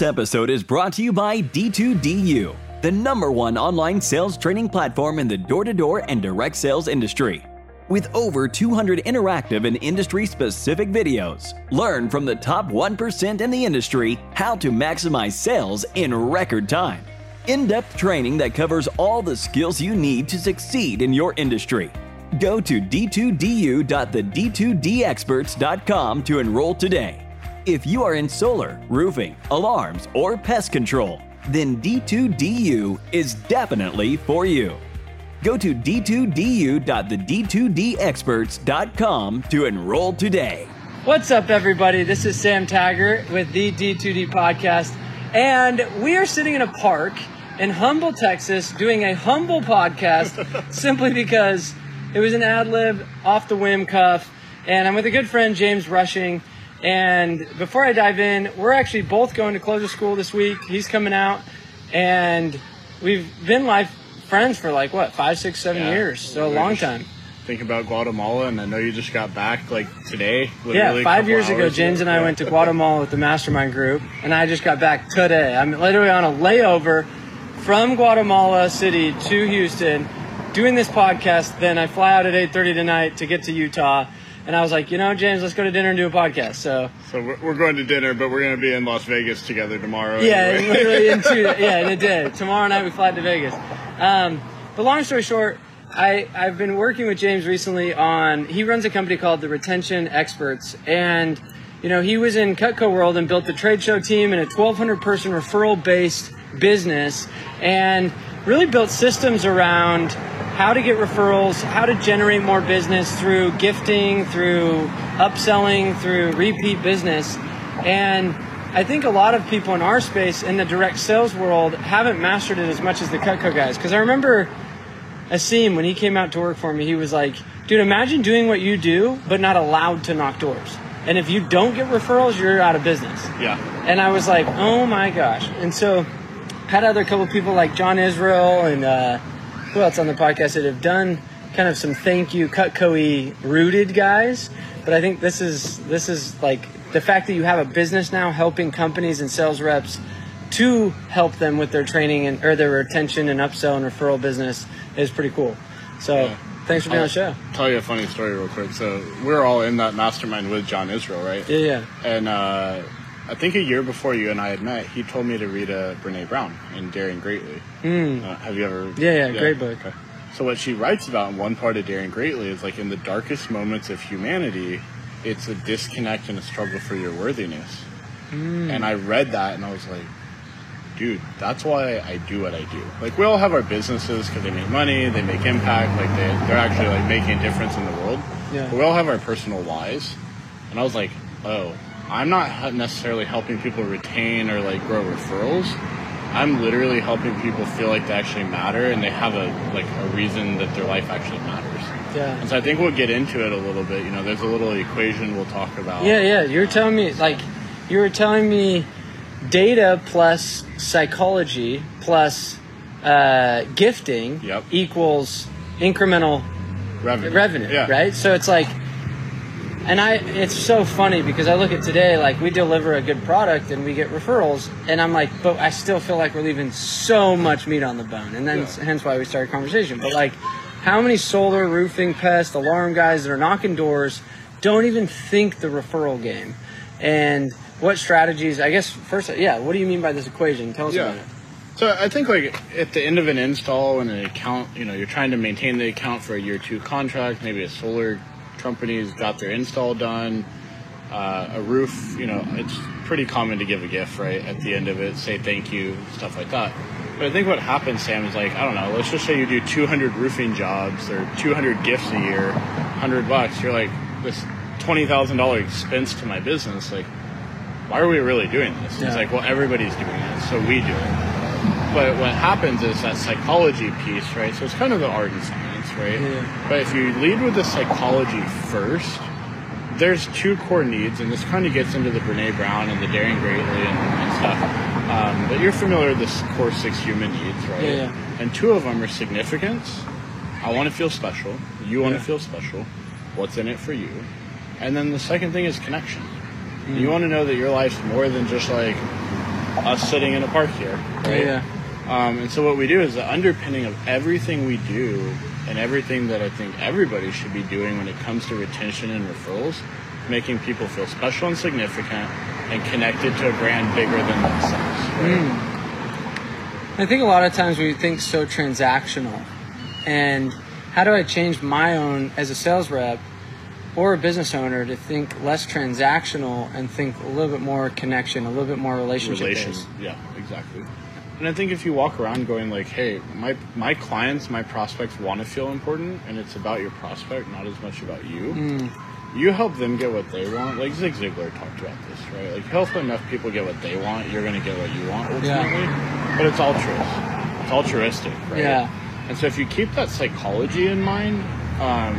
This episode is brought to you by D2DU, the number one online sales training platform in the door to door and direct sales industry. With over 200 interactive and industry specific videos, learn from the top 1% in the industry how to maximize sales in record time. In depth training that covers all the skills you need to succeed in your industry. Go to d2du.the-d2dexperts.com to enroll today. If you are in solar, roofing, alarms, or pest control, then D2DU is definitely for you. Go to d2du.the-d2dexperts.com to enroll today. What's up, everybody? This is Sam Taggart with the D2D podcast, and we are sitting in a park in Humble, Texas, doing a humble podcast simply because it was an ad lib off the whim cuff, and I'm with a good friend, James Rushing. And before I dive in, we're actually both going to close of school this week. He's coming out, and we've been life friends for like what five, six, seven Yeah. years, so a long time. Thinking about Guatemala, and I know you just got back like today. Yeah, five years ago, James and I went to Guatemala with the mastermind group, and I just got back today. I'm literally on a layover from Guatemala City to Houston, doing this podcast. Then I fly out at 8:30 tonight to get to Utah, and I was like, you know, James, let's go to dinner and do a podcast. So So we're, we're going to dinner, but we're going to be in Las Vegas together tomorrow. yeah, anyway. literally in two, yeah, in a day. Tomorrow night we fly to Vegas. Um, but long story short, I, I've been working with James recently on, he runs a company called the Retention Experts. And, you know, he was in Cutco World and built the trade show team and a 1,200 person referral based business and really built systems around how to get referrals, how to generate more business through gifting, through upselling, through repeat business. And I think a lot of people in our space in the direct sales world haven't mastered it as much as the Cutco guys. Because I remember Asim, when he came out to work for me, he was like, dude, imagine doing what you do, but not allowed to knock doors. And if you don't get referrals, you're out of business. yeah. And I was like, oh my gosh. And so had other couple people like John Israel and uh, who else on the podcast that have done kind of some thank you Cutco rooted guys. But I think this is this is like the fact that you have a business now helping companies and sales reps to help them with their training and or their retention and upsell and referral business is pretty cool. So Yeah. thanks for being on the show. Tell you a funny story real quick. So we're all in that mastermind with John Israel, right? Yeah, yeah. And uh, I think a year before you and I had met, he told me to read uh, Brene Brown in Daring Greatly. Uh, have you ever? Hmm. Yeah, yeah, great book. Okay. So what she writes about in one part of Daring Greatly is like in the darkest moments of humanity, it's a disconnect and a struggle for your worthiness. Hmm. And I read that and I was like, dude, that's why I do what I do. Like we all have our businesses because they make money, they make impact, like they they're actually like making a difference in the world. Yeah. But we all have our personal whys, and I was like, oh, I'm not necessarily helping people retain or like grow referrals. I'm literally helping people feel like they actually matter and they have a like a reason that their life actually matters. Yeah. And so I think we'll get into it a little bit. You know, there's a little equation we'll talk about. Yeah, yeah. You're telling me like you were telling me data plus psychology plus uh, gifting Yep. equals incremental revenue. revenue, Yeah. right? So it's like, and I, it's so funny because I look at today, like we deliver a good product and we get referrals, and I'm like, but I still feel like we're leaving so much meat on the bone, and then Yeah. hence why we started conversation. But like, how many solar, roofing, pest, alarm guys that are knocking doors don't even think the referral game, and what strategies? I guess first, yeah. What do you mean by this equation? Tell us Yeah. about it. So I think like at the end of an install and an account, you know, you're trying to maintain the account for a year two contract. Maybe a solar company's got their install done. Uh, a roof, you know, it's pretty common to give a gift, right? At the end of it, say thank you, stuff like that. But I think what happens, Sam, is like I don't know. Let's just say you do 200 roofing jobs or 200 gifts a year, 100 bucks. You're like this twenty thousand dollar expense to my business. Like, why are we really doing this? Yeah. It's like, well, everybody's doing it, so we do it. But what happens is that psychology piece, right? So it's kind of the art and science, right? Yeah. But if you lead with the psychology first, there's two core needs, and this kind of gets into the Brene Brown and the Daring Greatly and, and stuff. Um, but you're familiar with this core six human needs, right? Yeah, yeah. And two of them are significance. I want to feel special. You want Yeah. to feel special. What's in it for you? And then the second thing is connection. Mm. You want to know that your life's more than just like us sitting in a park here, right? Yeah. Um, and so what we do is the underpinning of everything we do and everything that I think everybody should be doing when it comes to retention and referrals, making people feel special and significant and connected to a brand bigger than themselves. Right? I think a lot of times we think so transactional. And how do I change my own as a sales rep or a business owner to think less transactional and think a little bit more connection, a little bit more relationship relation. Yeah, exactly. And I think if you walk around going like, "Hey, my my clients, my prospects want to feel important, and it's about your prospect, not as much about you." Mm. You help them get what they want. Like Zig Ziglar talked about this, right? Like, help enough people get what they want, you're going to get what you want ultimately. But it's altruist. It's altruistic, right? Yeah. And so if you keep that psychology in mind, um,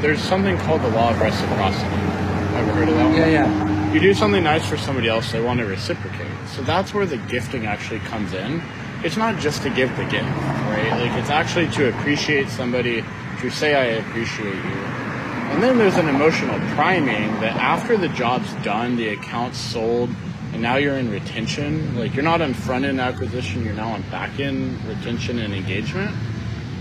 there's something called the law of reciprocity. Ever heard of that one? Yeah, yeah. you do something nice for somebody else, they want to reciprocate. So that's where the gifting actually comes in. It's not just to give the gift, right? Like it's actually to appreciate somebody, to say I appreciate you. And then there's an emotional priming that after the job's done, the account's sold, and now you're in retention. Like you're not on front end acquisition, you're now on back end retention and engagement.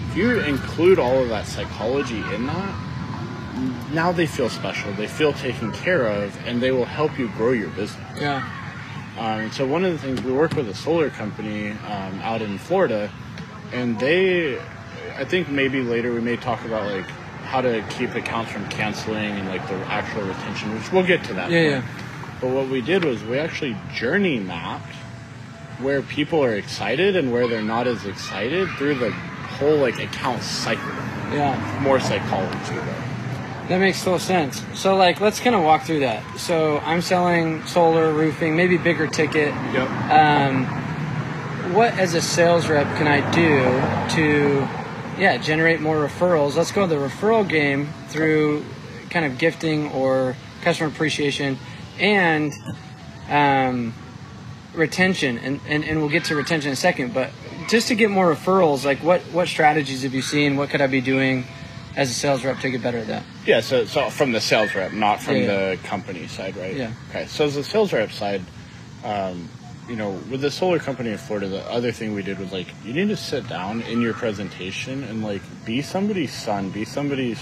If you include all of that psychology in that, now they feel special, they feel taken care of, and they will help you grow your business. Yeah. Um, so one of the things we work with a solar company um, out in Florida, and they, I think maybe later we may talk about like how to keep accounts from canceling and like the actual retention, which we'll get to that. Yeah, point. But what we did was we actually journey mapped where people are excited and where they're not as excited through the whole like account cycle. Yeah. More psychology though. That makes total sense. So, like, let's kind of walk through that. So, I'm selling solar, roofing, maybe bigger ticket. Yep. Um, what, as a sales rep, can I do to, yeah, generate more referrals? Let's go the referral game through kind of gifting or customer appreciation and um, retention. And, and, and we'll get to retention in a second. But just to get more referrals, like, what, what strategies have you seen? What could I be doing as a sales rep to get better at that? Yeah, so, so from the sales rep, not from Yeah, yeah. the company side, right? Yeah. Okay, so as a sales rep side, um, you know, with the solar company in Florida, the other thing we did was like, you need to sit down in your presentation and like be somebody's son, be somebody's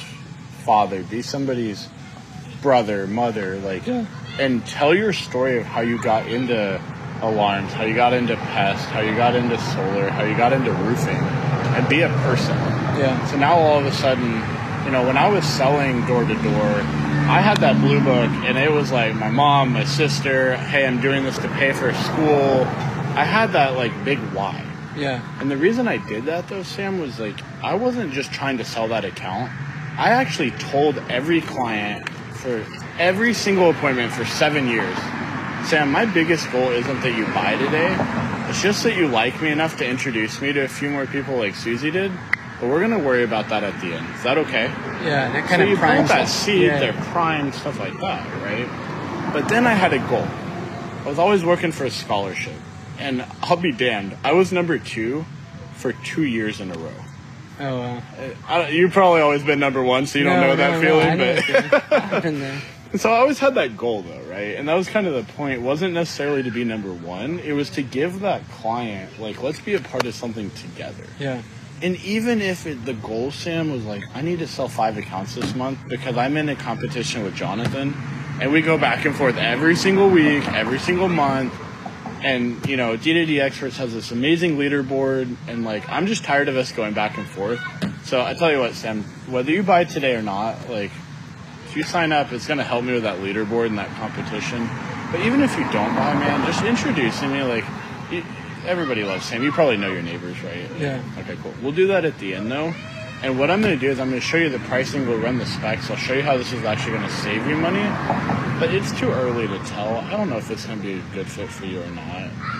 father, be somebody's brother, mother, like, Yeah. and tell your story of how you got into alarms, how you got into pest, how you got into solar, how you got into roofing, and be a person. Yeah. So now all of a sudden, you know, when I was selling door to door, I had that blue book and it was like my mom, my sister, hey, I'm doing this to pay for school. I had that like big why. Yeah. And the reason I did that though, Sam, was like I wasn't just trying to sell that account. I actually told every client for every single appointment for seven years, Sam, my biggest goal isn't that you buy today. It's just that you like me enough to introduce me to a few more people like Susie did. But we're gonna worry about that at the end. Is that okay? Yeah, that kind so of you primes that seed, Yeah. they're primed, stuff like that, right? But then I had a goal. I was always working for a scholarship, and I'll be damned, I was number two for two years in a row. Oh, wow. I, you've probably always been number one, so you don't No, know that no, no, feeling. But. I've been there. so I always had that goal, though, right? And that was kind of the point. It wasn't necessarily to be number one. It was to give that client, like, let's be a part of something together. Yeah. And even if it, the goal, Sam, was like, I need to sell five accounts this month because I'm in a competition with Jonathan, and we go back and forth every single week, every single month. And, you know, D2D Experts has this amazing leaderboard, and like, I'm just tired of us going back and forth. So I tell you what, Sam, whether you buy today or not, like, if you sign up, it's going to help me with that leaderboard and that competition. But even if you don't buy, man, just introducing me, like, you, everybody loves Sam. You probably know your neighbors, right? Yeah. Okay, cool. We'll do that at the end, though. And what I'm going to do is I'm going to show you the pricing. We'll run the specs. I'll show you how this is actually going to save you money. But it's too early to tell. I don't know if it's going to be a good fit for you or not.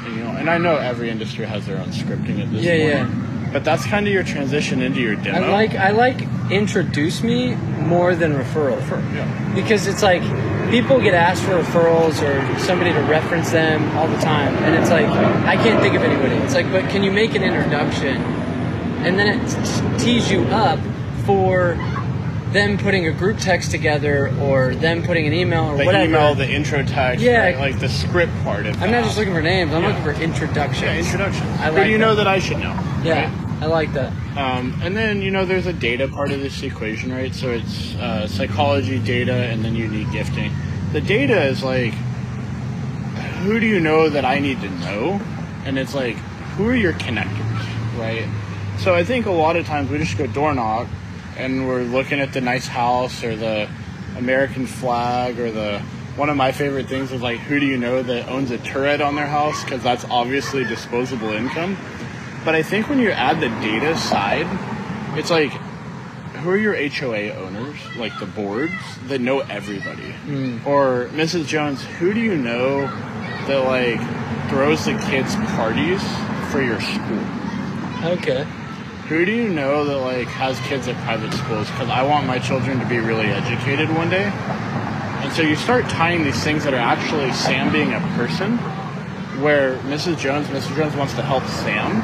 And, you know, and I know every industry has their own scripting at this Yeah, point. yeah. But that's kind of your transition into your demo. I like I like introduce me more than referral. Yeah. because it's like people get asked for referrals or somebody to reference them all the time and it's like i can't think of anybody it's like but can you make an introduction and then it tees you up for them putting a group text together or them putting an email or The whatever. email, the intro text, Yeah. right? like the script part of I'm not just looking for names. I'm Yeah. looking for introductions. Yeah, introduction. I Who like do you that. know that I should know? Yeah, right? I like that. Um, and then you know there's a data part of this equation, right? So it's uh, psychology, data, and then unique gifting. The data is like, who do you know that I need to know? And it's like, who are your connectors, right? So I think a lot of times we just go door knock, and we're looking at the nice house or the American flag or the one of my favorite things is like, who do you know that owns a turret on their house? Because that's obviously disposable income. But I think when you add the data side, it's like, who are your HOA owners, like the boards that know everybody? Hmm. Or Mrs. Jones, who do you know that like throws the kids parties for your school? Okay. Who do you know that like has kids at private schools? Because I want my children to be really educated one day. And so you start tying these things that are actually Sam being a person, where Mrs. Jones, Mrs. Jones wants to help Sam,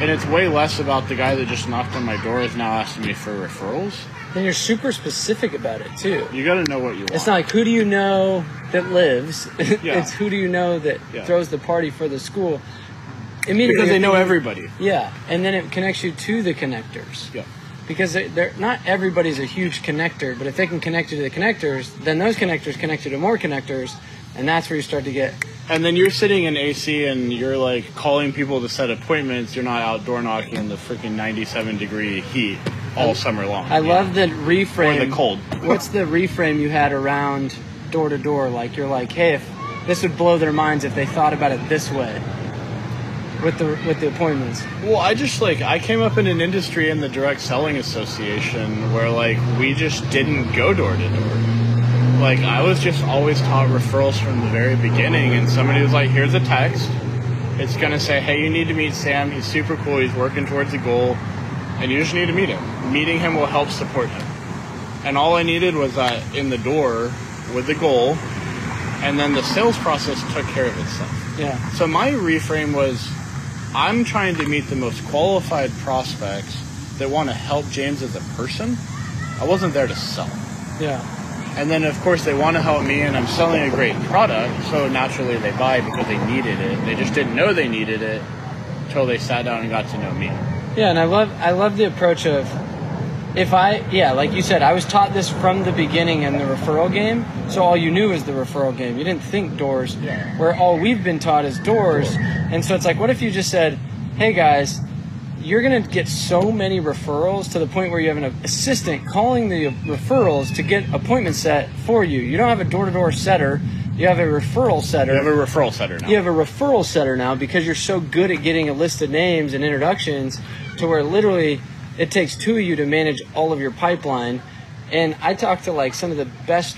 and it's way less about the guy that just knocked on my door is now asking me for referrals. Then you're super specific about it too. You got to know what you want. It's not like who do you know that lives. Yeah. it's who do you know that Yeah. throws the party for the school. Immediately, because they know everybody. Yeah, and then it connects you to the connectors. Yeah. Because they- they're not everybody's a huge connector, but if they can connect you to the connectors, then those connectors connect you to more connectors, and that's where you start to get And then you're sitting in AC and you're like calling people to set appointments. You're not outdoor knocking in the freaking 97 degree heat all summer long. I love the reframe. Or the cold. What's the reframe you had around door to door? Like you're like, hey, if this would blow their minds if they thought about it this way with the with the appointments. Well, I just like I came up in an industry in the direct selling association where like we just didn't go door to door. Like I was just always taught referrals from the very beginning, and somebody was like, "Here's a text. It's gonna say, hey, you need to meet Sam. He's super cool. He's working towards a goal, and you just need to meet him. Meeting him will help support him." And all I needed was that in the door with the goal, and then the sales process took care of itself. Yeah. So my reframe was I'm trying to meet the most qualified prospects that want to help James as a person. I wasn't there to sell. Yeah. And then of course they want to help me and I'm selling a great product, so naturally they buy because they needed it. They just didn't know they needed it until they sat down and got to know me. Yeah, and I love I love the approach of if I yeah, like you said, I was taught this from the beginning in the referral game. So all you knew was the referral game. You didn't think doors. Yeah. Where all we've been taught is doors. And so it's like what if you just said, "Hey guys, you're going to get so many referrals to the point where you have an assistant calling the referrals to get appointments set for you. You don't have a door-to-door setter. You have a referral setter. You have a referral setter now. You have a referral setter now because you're so good at getting a list of names and introductions to where literally it takes two of you to manage all of your pipeline. And I talk to like some of the best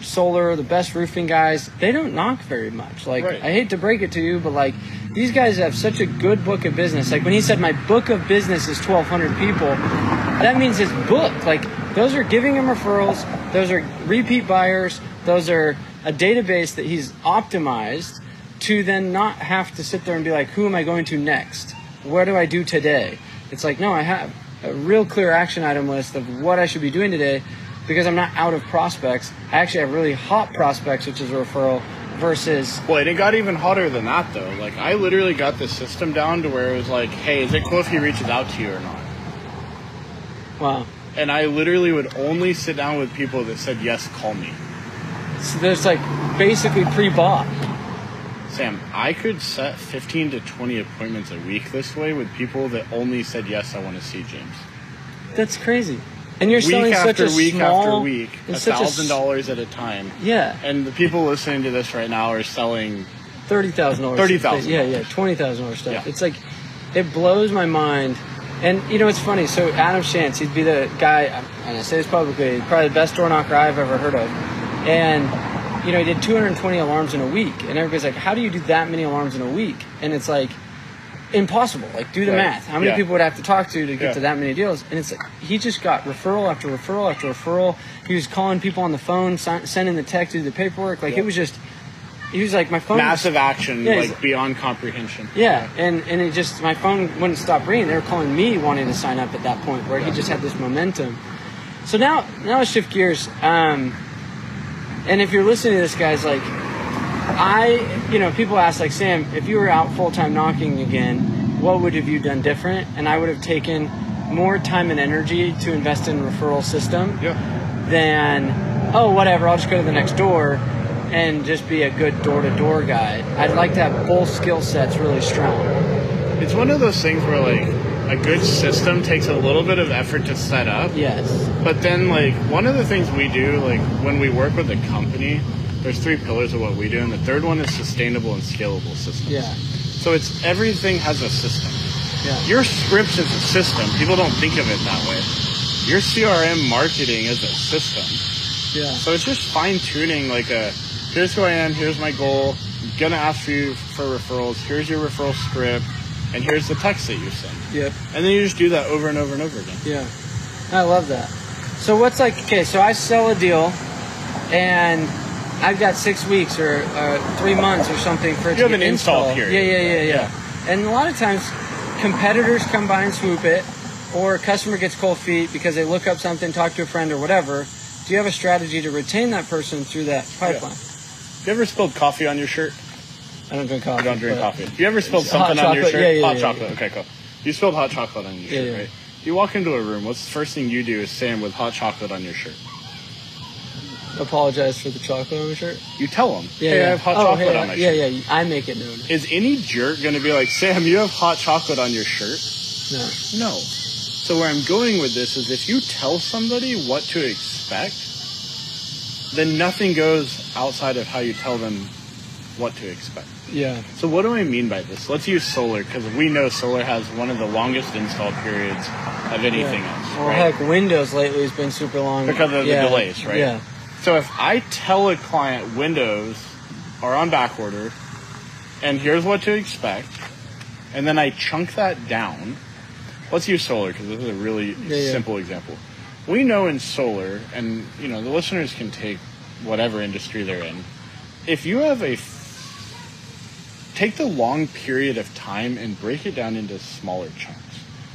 solar, the best roofing guys. They don't knock very much. Like Right. I hate to break it to you, but like these guys have such a good book of business. Like when he said my book of business is 1200 people, that means his book. Like those are giving him referrals, those are repeat buyers, those are a database that he's optimized to then not have to sit there and be like, who am I going to next? What do I do today? It's like, no, I have a real clear action item list of what I should be doing today because I'm not out of prospects. I actually have really hot prospects, which is a referral, versus Well, it got even hotter than that though. Like I literally got the system down to where it was like, hey, is it cool if he reaches out to you or not? wow. And I literally would only sit down with people that said yes, call me. So there's like basically pre-bought. Sam, I could set 15 to 20 appointments a week this way with people that only said yes, I want to see James. That's crazy. And you're week selling after such a week small, after week, a thousand dollars at a time. Yeah, And the people listening to this right now are selling. thirty thousand dollars. $30,000. Yeah, yeah, twenty thousand dollars stuff. Yeah. It's like it blows my mind. And you know, it's funny. So Adam Shantz, he'd be the guy, and I say this publicly, probably the best door knocker I've ever heard of. And you know, he did 220 alarms in a week, and everybody's like, "How do you do that many alarms in a week?" And it's like impossible. Like, do the Right. math. How many Yeah. people would I have to talk to to get Yeah. to that many deals? And it's like he just got referral after referral after referral. He was calling people on the phone, si- sending the text, do the paperwork. Like Yeah. it was just. He was like, my phone. was- Massive action, Yeah, like beyond comprehension. yeah, and and it just my phone wouldn't stop ringing. They were calling me wanting to sign up at that point where he just had this momentum. So now, now let's shift gears. Um, and if you're listening to this, guys, like, I, you know, people ask, like, Sam, if you were out full time knocking again, what would have you done different? And I would have taken more time and energy to invest in referral system Yeah. than, oh, whatever, I'll just go to the next door and just be a good door to door guy. I'd like to have both skill sets really strong. It's one of those things where like a good system takes a little bit of effort to set up. Yes. But then, like, one of the things we do, like, when we work with a company, there's three pillars of what we do, and the third one is sustainable and scalable systems. Yeah. So it's everything has a system. Yeah. Your scripts is a system. People don't think of it that way. Your CRM marketing is a system. Yeah. So it's just fine tuning, like, a here's who I am, here's my goal, I'm gonna ask for you for referrals, here's your referral script, and here's the text that you send. Yep. And then you just do that over and over and over again. Yeah, I love that. So what's like? Okay, so I sell a deal, and I've got six weeks or uh, three months or something for it You to have an install period. Yeah, yeah, yeah, yeah, Yeah. And a lot of times, competitors come by and swoop it, or a customer gets cold feet because they look up something, talk to a friend, or whatever. Do you have a strategy to retain that person through that pipeline? You ever spilled coffee on your shirt? I don't drink coffee. I don't drink coffee. You ever spilled something on your shirt? yeah, yeah, hot yeah, chocolate. Okay, cool. You spilled hot chocolate on your Yeah, shirt, yeah. right? You walk into a room. What's the first thing you do is Sam with hot chocolate on your shirt. Apologize for the chocolate on my shirt. You tell them, Yeah, hey, yeah. I have hot oh, chocolate hey, on my yeah, shirt. yeah. yeah. I make it known. Is any jerk going to be like, Sam, you have hot chocolate on your shirt? No. No. So where I'm going with this is if you tell somebody what to expect, then nothing goes outside of how you tell them what to expect. Yeah. So what do I mean by this? Let's use solar because we know solar has one of the longest install periods of anything Yeah. else. Well, right? heck, Windows lately has been super long Because of the delays, right? Yeah. So if I tell a client Windows are on back order, and here's what to expect, and then I chunk that down. Let's use solar because this is a really Yeah, yeah. simple example. We know in solar, and you know the listeners can take whatever industry they're in. If you have a take the long period of time and break it down into smaller chunks.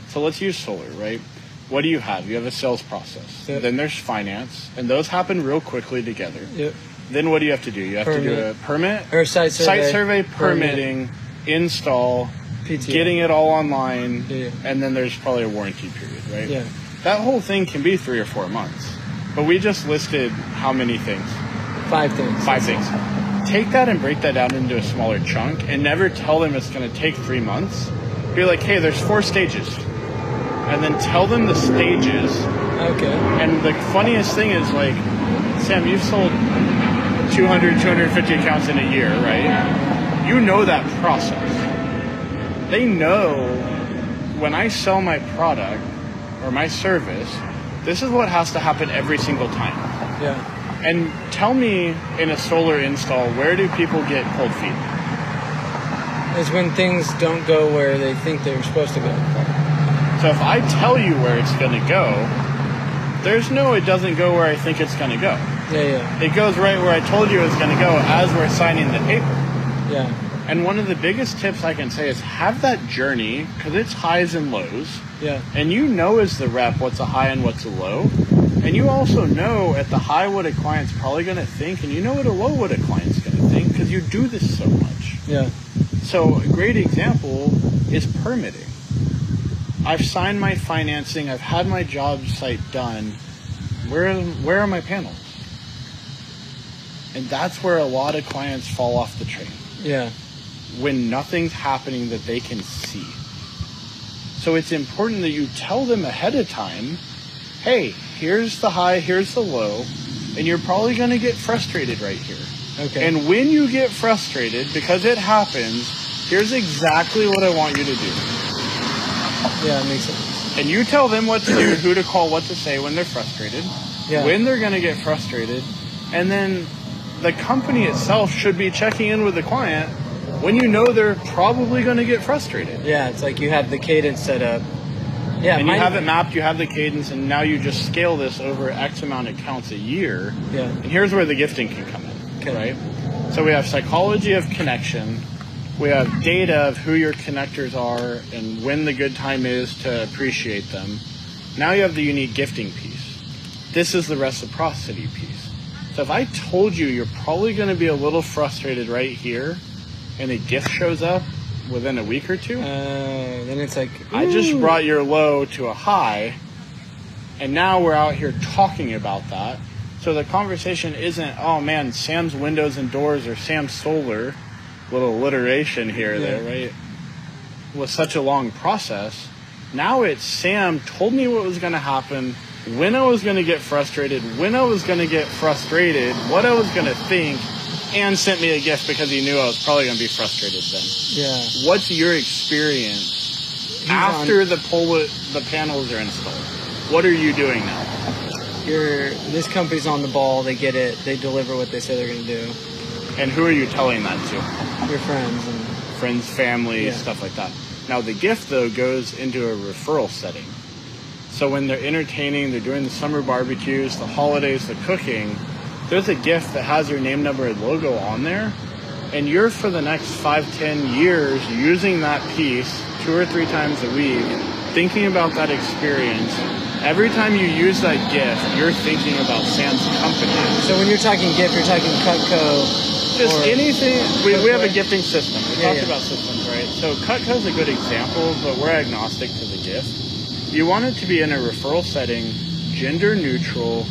So let's use solar, right? What do you have? You have a sales process. Yep. Then there's finance, and those happen real quickly together. Yep. Then what do you have to do? You have to do a permit, Or site survey. site survey, permit, permitting, install, PTO. getting it all online, yeah. and then there's probably a warranty period, right? Yeah. That whole thing can be three or four months. But we just listed how many things? Five things. Five things. Take that and break that down into a smaller chunk and never tell them it's going to take three months. Be like, hey, there's four stages. And then tell them the stages. Okay. And the funniest thing is, like, Sam, you've sold 200, 250 accounts in a year, right? You know that process. They know when I sell my product or my service, this is what has to happen every single time. Yeah. And tell me in a solar install, where do people get cold feet? Is when things don't go where they think they're supposed to go. So if I tell you where it's going to go, there's no it doesn't go where I think it's going to go. Yeah, yeah, It goes right where I told you it was going to go as we're signing the paper. yeah. And one of the biggest tips I can say is have that journey because it's highs and lows. Yeah. And you know as the rep what's a high and what's a low. And you also know at the high what a client's probably going to think, and you know at a low what a client's going to think because you do this so much. Yeah. So a great example is permitting. I've signed my financing. I've had my job site done. Where where are my panels? And that's where a lot of clients fall off the train Yeah. when nothing's happening that they can see. So it's important that you tell them ahead of time, hey, here's the high, here's the low, and you're probably going to get frustrated right here. Okay. And when you get frustrated, because it happens, here's exactly what I want you to do. Yeah, it makes sense. And you tell them what to do, who to call, what to say when they're frustrated, Yeah. when they're going to get frustrated, and then the company itself should be checking in with the client when you know they're probably going to get frustrated. Yeah, it's like you have the cadence set up. Yeah, and you have it mapped, you have the cadence, and now you just scale this over X amount of counts a year. Yeah. And here's where the gifting can come in, Okay. right? So we have psychology of connection, we have data of who your connectors are and when the good time is to appreciate them. Now you have the unique gifting piece. this is the reciprocity piece. So if I told you you're probably going to be a little frustrated right here, and a gift shows up within a week or two, Uh, then it's like I just brought your low to a high, and now we're out here talking about that. So the conversation isn't, oh man, Sam's windows and doors or Sam's solar, little alliteration here or there, right? Was such a long process. Now it's Sam told me what was going to happen, when I was going to get frustrated, when I was going to get frustrated, what I was going to think, and sent me a gift because he knew I was probably going to be frustrated then Yeah. what's your experience after the pole the panels are installed? What are you doing now? You're this company's on the ball. They get it. They deliver what they say they're going to do. And who are you telling that to? Your friends and Friends, family, Yeah. stuff like that. Now the gift though goes into a referral setting. So when they're entertaining, they're doing the summer barbecues, the holidays, the cooking, there's a gift that has your name, number, and logo on there. And you're for the next five, ten years using that piece two or three times a week, thinking about that experience. Every time you use that gift, you're thinking about Sam's company. so when you're talking gift, you're talking Cutco. Just or- anything. We, we have a gifting system. We Yeah, talked yeah. about systems, right? So Cutco's a good example, but we're agnostic to the gift. You want it to be in a referral setting, gender neutral,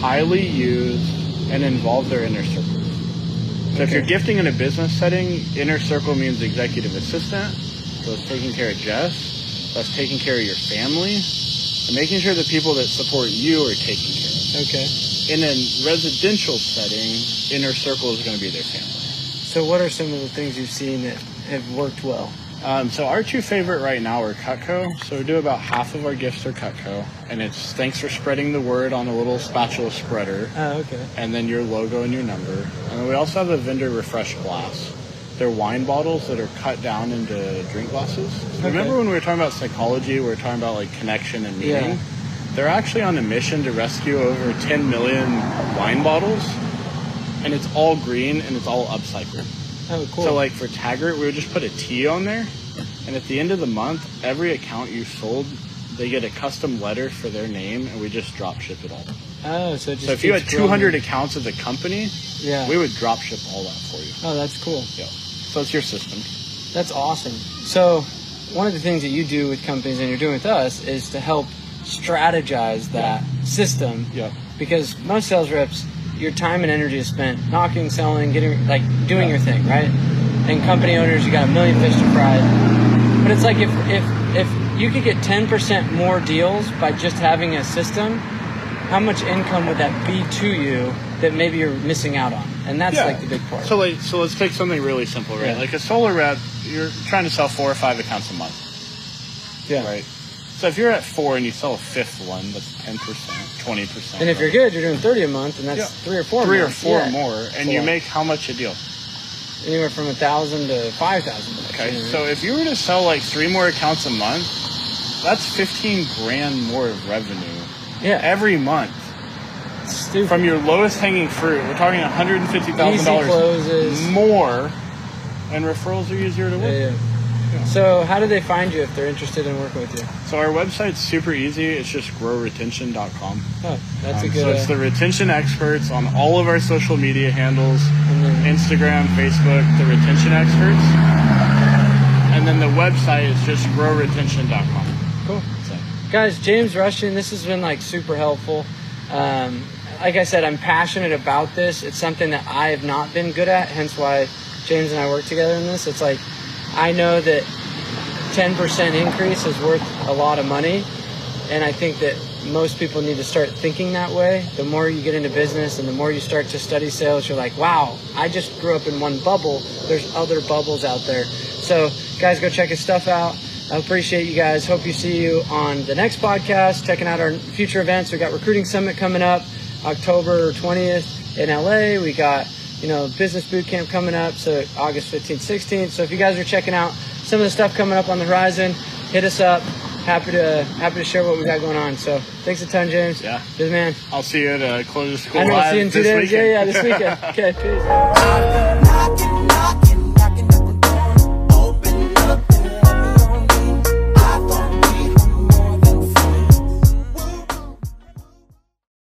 highly used, and involve their inner circle. So if you're gifting in a business setting, inner circle means executive assistant. So it's taking care of Jess. That's taking care of your family. And making sure the people that support you are taken care of. Okay. In a residential setting, inner circle is going to be their family. So what are some of the things you've seen that have worked well? Um, so our two favorite right now are Cutco. So we do about half of our gifts are Cutco, and it's thanks for spreading the word on a little spatula spreader, Oh, okay. and then your logo and your number. And then we also have a vendor refresh glass. They're wine bottles that are cut down into drink glasses. So Remember when we were talking about psychology? We were talking about like connection and meaning. Yeah. They're actually on a mission to rescue over 10 million wine bottles, and it's all green and it's all upcycled. Oh, cool. So like for Taggart, we would just put a T on there, and at the end of the month, every account you sold, they get a custom letter for their name, and we just drop ship it all. oh, so it just So if you had keeps growing. 200 accounts as a company, yeah. we would drop ship all that for you. oh, that's cool. Yeah. So it's your system. That's awesome. So, one of the things that you do with companies and you're doing with us is to help strategize that system. Yep. Because most sales reps, your time and energy is spent knocking, selling, getting like doing your thing, right? And company owners, you got a million fish to fry. But it's like if if if you could get 10% more deals by just having a system, how much income would that be to you that maybe you're missing out on? And that's like the big part. So like, so let's take something really simple, right? Yeah. Like a solar rep, you're trying to sell four or five accounts a month, yeah. right? So if you're at four and you sell a fifth one, that's 10%, 20%. And if you're good, you're doing 30 a month, and that's Yeah. three or four. three or four Yeah. more, and a you make how much a deal? anywhere from a thousand to five thousand. Okay, so if you were to sell like three more accounts a month, that's 15 grand more of revenue yeah, every month stupid. from your lowest hanging fruit. We're talking Easy $150,000 more, and referrals are easier to Yeah, work. yeah. So how do they find you if they're interested in working with you? So our website's super easy. It's just growretention.com. Oh, that's a Um, good. so it's uh, the retention experts on all of our social media handles and then- Instagram, Facebook, the retention experts. And then the website is just growretention.com. cool. So, Guys, James Rushing, this has been like super helpful. Um, like I said, I'm passionate about this. It's something that I have not been good at, hence why James and I work together in this. It's like I know that 10% increase is worth a lot of money, and I think that most people need to start thinking that way. The more you get into business and the more you start to study sales, you're like, wow, I just grew up in one bubble. There's other bubbles out there. So, guys, go check his stuff out. I appreciate you guys. Hope you see you on the next podcast. Checking out our future events. We got recruiting summit coming up October 20th in LA. We got you know business boot camp coming up, so August 15th, 16th. So if you guys are checking out some of the stuff coming up on the horizon, hit us up. Happy to happy to share what we got going on. So thanks a ton, James. Yeah. Good man. I'll see you at uh, Close School I know. Live See you in two days. Yeah, weekend. yeah, this weekend. Okay, peace. I